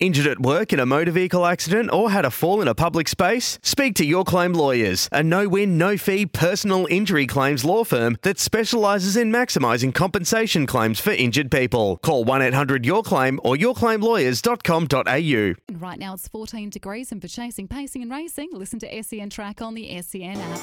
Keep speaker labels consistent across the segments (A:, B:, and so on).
A: Injured at work in a motor vehicle accident or had a fall in a public space? Speak to Your Claim Lawyers, a no win, no fee personal injury claims law firm that specialises in maximising compensation claims for injured people. Call 1 800 Your Claim or yourclaimlawyers.com.au.
B: And right now it's 14 degrees, and for chasing, pacing, and racing, listen to SEN Track on the SEN app.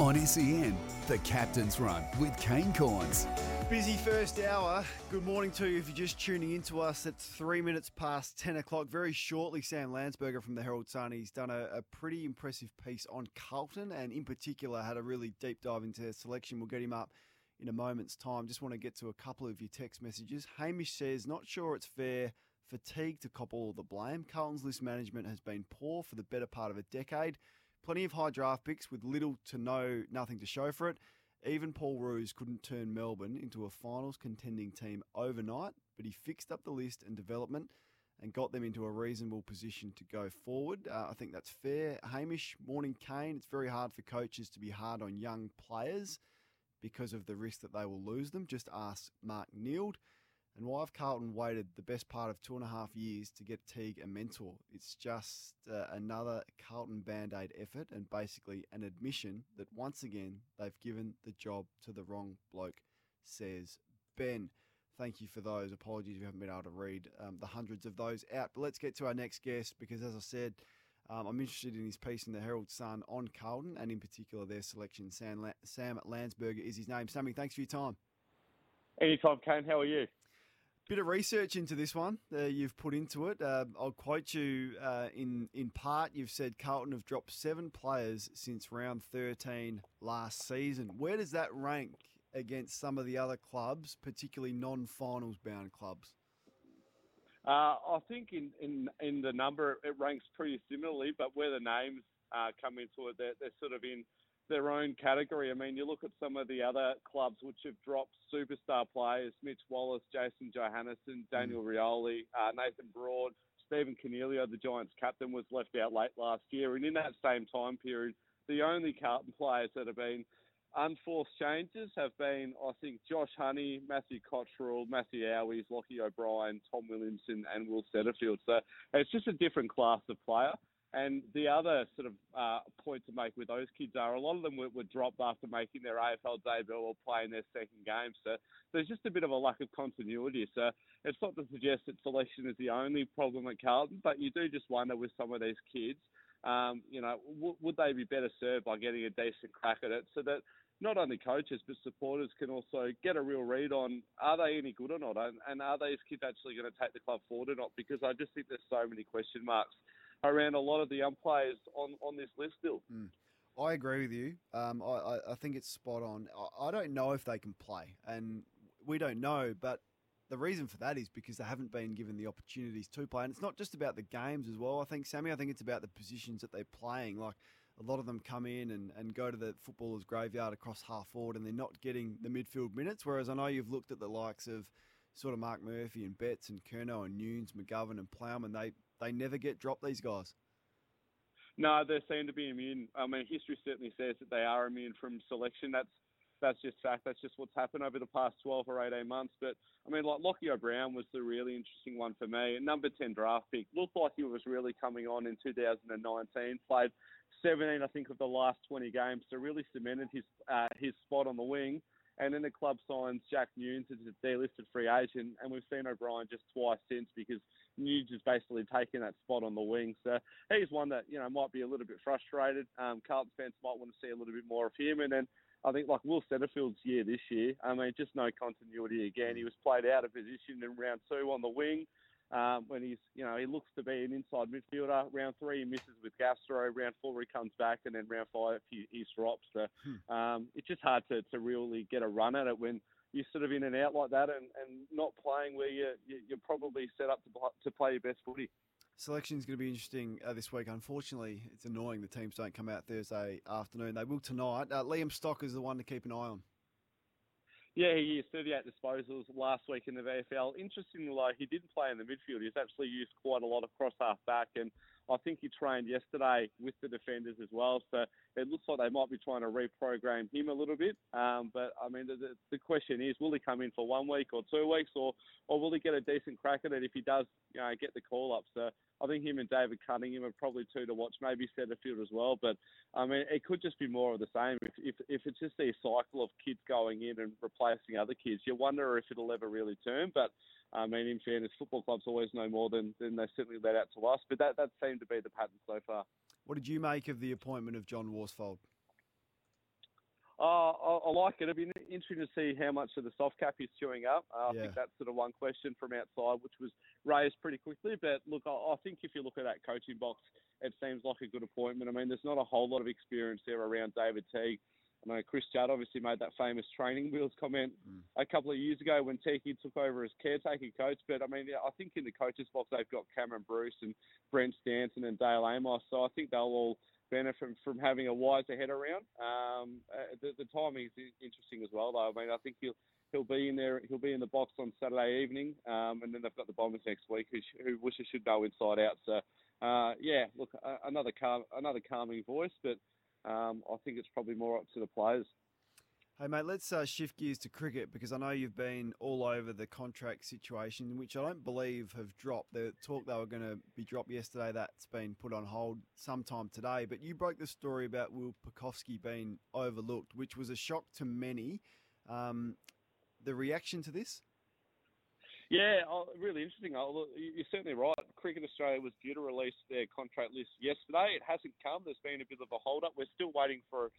C: On SEN, the Captain's Run with Kane Cornes.
D: Busy first hour. Good morning to you if you're just tuning into us. It's three minutes past 10 o'clock. Very shortly, Sam Landsberger from the Herald Sun, he's done a, a pretty impressive piece on Carlton and, in particular, had a really deep dive into their selection. We'll get him up in a moment's time. Just want to get to a couple of your text messages. Hamish says, Not sure it's fair fatigue to cop all the blame. Carlton's list management has been poor for the better part of a decade. Plenty of high draft picks with little to no nothing to show for it. Even Paul Roos couldn't turn Melbourne into a finals contending team overnight, but he fixed up the list and development and got them into a reasonable position to go forward. Uh, I think that's fair. Hamish, morning Kane. It's very hard for coaches to be hard on young players because of the risk that they will lose them. Just ask Mark Neeld. And why have Carlton waited the best part of two and a half years to get Teague a mentor? It's just uh, another Carlton band aid effort and basically an admission that once again they've given the job to the wrong bloke, says Ben. Thank you for those. Apologies if you haven't been able to read um, the hundreds of those out. But let's get to our next guest because, as I said, um, I'm interested in his piece in the Herald Sun on Carlton and in particular their selection. Sam, La- Sam Landsberger is his name. Sammy, thanks for your time.
E: Anytime, Kane. How are you?
D: Bit of research into this one uh, you've put into it. Uh, I'll quote you uh, in in part. You've said Carlton have dropped seven players since round 13 last season. Where does that rank against some of the other clubs, particularly non-finals bound clubs?
E: Uh, I think in, in, in the number it ranks pretty similarly, but where the names uh, come into it, they're, they're sort of in their own category. I mean, you look at some of the other clubs which have dropped superstar players: Mitch Wallis, Jason Johannisen, Daniel Rioli, uh, Nathan Broad, Stephen Coniglio, the Giants captain, was left out late last year. And in that same time period, the only Carlton players that have been unforced changes have been, I think, Josh Honey, Matthew Cottrell, Matthew Howies, Lochie O'Brien, Tom Williamson, and Will Setterfield. So it's just a different class of player. And the other sort of uh, point to make with those kids are a lot of them were, were, dropped after making their AFL debut or playing their second game. So there's just a bit of a lack of continuity. So it's not to suggest that selection is the only problem at Carlton, but you do just wonder with some of these kids, um, you know, w- would they be better served by getting a decent crack at it so that not only coaches but supporters can also get a real read on are they any good or not, and, and are these kids actually going to take the club forward or not? Because I just think there's so many question marks around a lot of the young players on, on this list still.
D: Mm. I agree with you. Um, I, I, think it's spot on. I, I don't know if they can play, and we don't know, but the reason for that is because they haven't been given the opportunities to play. And it's not just about the games as well. I think, Sammy, I think it's about the positions that they're playing. Like a lot of them come in and, and go to the footballers' graveyard across half forward and they're not getting the midfield minutes. Whereas I know you've looked at the likes of sort of Marc Murphy and Betts and Curnow and Newnes, McGovern and Plowman. They they never get dropped. These guys.
E: No, they seem to be immune. I mean, history certainly says that they are immune from selection. That's that's just fact. That's just what's happened over the past 12 or 18 months. But I mean, like Lochie O'Brien was the really interesting one for me. Number 10 draft pick looked like he was really coming on in 2019. Played 17, I think, of the last 20 games, so really cemented his uh, his spot on the wing. And then the club signs Jack Newnes as a delisted free agent, and we've seen O'Brien just twice since because Newnes has basically taken that spot on the wing. So he's one that you know might be a little bit frustrated. Um, Carlton fans might want to see a little bit more of him, and then I think like Will Setterfield's year this year. I mean, just no continuity again. He was played out of position in round two on the wing. Um, when he's, you know, he looks to be an inside midfielder. Round three, he misses with Gastro. Round four, he comes back, and then round five, he, drops. So um, it's just hard to, to really get a run at it when you're sort of in and out like that, and, and not playing where you, you you're probably set up to to play your best footy.
D: Selection's going to be interesting uh, this week. Unfortunately, it's annoying the teams don't come out Thursday afternoon. They will tonight. Uh, Liam Stock is the one to keep an eye on.
E: Yeah, he used 38 disposals last week in the VFL. Interestingly, though, he didn't play in the midfield. He's actually used quite a lot of cross half back, and I think he trained yesterday with the defenders as well. So it looks like they might be trying to reprogram him a little bit. Um, but I mean, the, the, question is, will he come in for one week or two weeks, or or will he get a decent crack at it if he does, you know, get the call up? So I think him and David Cunningham are probably two to watch, maybe Setterfield as well. But I mean, it could just be more of the same. If if, if it's just a cycle of kids going in and replacing other kids, you wonder if it'll ever really turn. But I mean, in fairness, football clubs always know more than, than they certainly let out to us. But that that seemed to be the pattern so far.
D: What did you make of the appointment of John Worsfold?
E: Uh, I, I like it. It'd be interesting to see how much of the soft cap he's chewing up. Uh, I think that's sort of one question from outside, which was raised pretty quickly. But look, I, I think if you look at that coaching box, it seems like a good appointment. I mean, there's not a whole lot of experience there around David Teague. I know Chris Judd obviously made that famous training wheels comment a couple of years ago when Tiki took over as caretaker coach. But I mean, I think in the coaches box they've got Cameron Bruce and Brent Stanton and Dale Amos. So I think they'll all benefit from, from having a wiser head around. Um, uh, the, the timing is interesting as well, though. I mean, I think he'll he'll be in there. He'll be in the box on Saturday evening, um, and then they've got the Bombers next week, who, who Woosha should know inside out. So, uh, yeah, look, uh, another calm, another calming voice, but um, I think it's probably more up to the players.
D: Hey, mate, let's uh, shift gears to cricket because I know you've been all over the contract situation, which I don't believe have dropped. The talk they were going to be dropped yesterday, that's been put on hold sometime today. But you broke the story about Will Pucovski being overlooked, which was a shock to many. Um, the reaction to this?
E: Yeah, oh, really interesting. Oh, You're certainly right. Cricket Australia was due to release their contract list yesterday. It hasn't come. There's been a bit of a hold up. We're still waiting for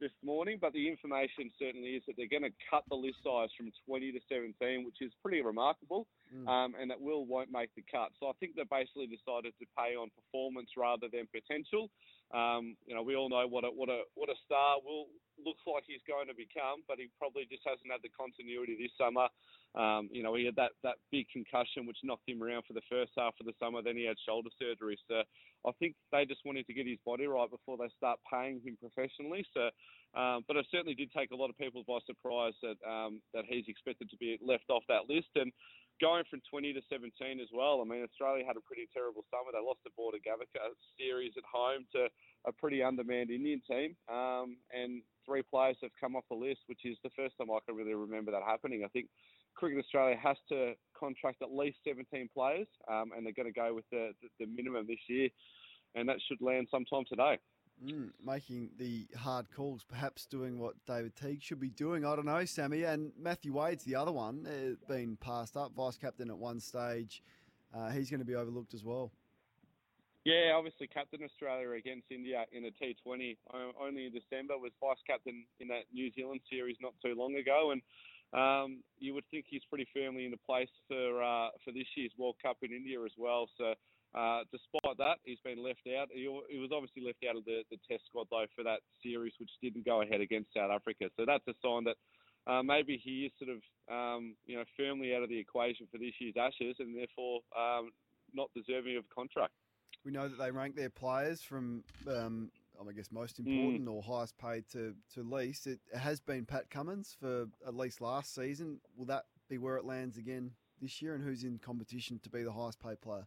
E: this morning, but the information certainly is that they're going to cut the list size from 20 to 17, which is pretty remarkable, um, and that Will won't make the cut. So I think they basically decided to pay on performance rather than potential. Um, you know, we all know what a what a what a star Will looks like he's going to become, but he probably just hasn't had the continuity this summer. Um, you know, he had that, that big concussion which knocked him around for the first half of the summer. Then he had shoulder surgery. So I think they just wanted to get his body right before they start paying him professionally. So, um, but it certainly did take a lot of people by surprise that um, that he's expected to be left off that list. And going from 20 to 17 as well. I mean, Australia had a pretty terrible summer. They lost the Border Gavaskar series at home to a pretty undermanned Indian team, um, and three players have come off the list, which is the first time I can really remember that happening. I think Cricket Australia has to contract at least 17 players, um, and they're going to go with the, the, the minimum this year, and that should land sometime today.
D: Mm, making the hard calls, perhaps doing what David Teague should be doing. I don't know, Sammy. And Matthew Wade's the other one, uh, been passed up, vice captain at one stage. Uh, he's going to be overlooked as well.
E: Yeah, obviously captain Australia against India in the T20 o- only in December was vice captain in that New Zealand series not too long ago, and um, you would think he's pretty firmly in the place for uh, for this year's World Cup in India as well. So. Uh, despite that, he's been left out. He, he was obviously left out of the, the Test squad though for that series, which didn't go ahead against South Africa. So that's a sign that uh, maybe he is sort of um, you know firmly out of the equation for this year's Ashes, and therefore um, not deserving of a contract.
D: We know that they rank their players from, um, I guess, most
E: Mm.
D: important or highest paid to, to least. It has been Pat Cummins for at least last season. Will that be where it lands again this year? And who's in competition to be the highest paid player?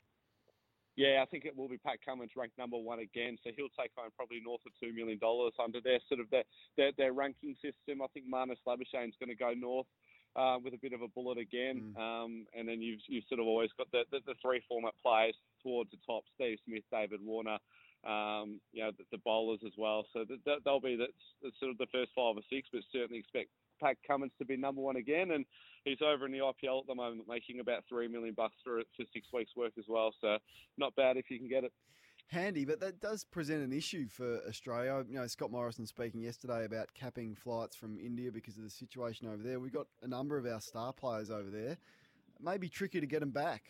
E: Yeah, I think it will be Pat Cummins ranked number one again, so he'll take home probably north of two million dollars under their sort of their their, their ranking system. I think Marnus Labuschagne's going to go north. Uh, with a bit of a bullet again, um, and then you've you've sort of always got the, the, the three format players towards the top: Steve Smith, David Warner, um, you know, the, the bowlers as well. So th th they'll be the, the sort of the first five or six, but certainly expect Pat Cummins to be number one again, and he's over in the IPL at the moment, making about three million bucks for for six weeks' work as well. So not bad if you can get it.
D: Handy, but that does present an issue for Australia. You know, Scott Morrison speaking yesterday about capping flights from India because of the situation over there. We've got a number of our star players over there. It may be tricky to get them back.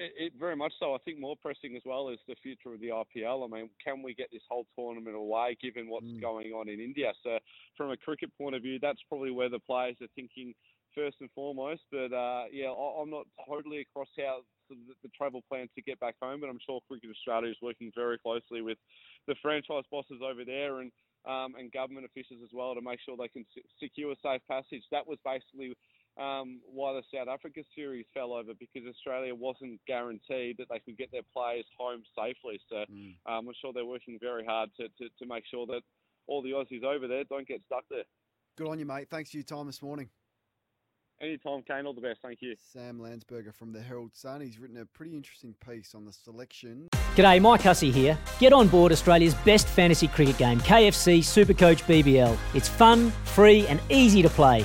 E: It, it, very much so. I think more pressing as well is the future of the IPL. I mean, can we get this whole tournament away given what's mm. going on in India? So, from a cricket point of view, that's probably where the players are thinking first and foremost. But uh, yeah, I, am not totally across how the, the, travel plans to get back home, but I'm sure Cricket Australia is working very closely with the franchise bosses over there and um, and government officials as well to make sure they can secure safe passage. That was basically um, why the South Africa series fell over because Australia wasn't guaranteed that they could get their players home safely. So mm. um, I'm sure they're working very hard to, to, to make sure that all the Aussies over there don't get stuck there.
D: Good on you, mate. Thanks for your time this morning.
E: Anytime, Kane. All the best. Thank you.
D: Sam Landsberger from the Herald Sun. He's written a pretty interesting piece on the selection.
F: G'day, Mike Hussey here. Get on board Australia's best fantasy cricket game, KFC Supercoach BBL. It's fun, free, and easy to play.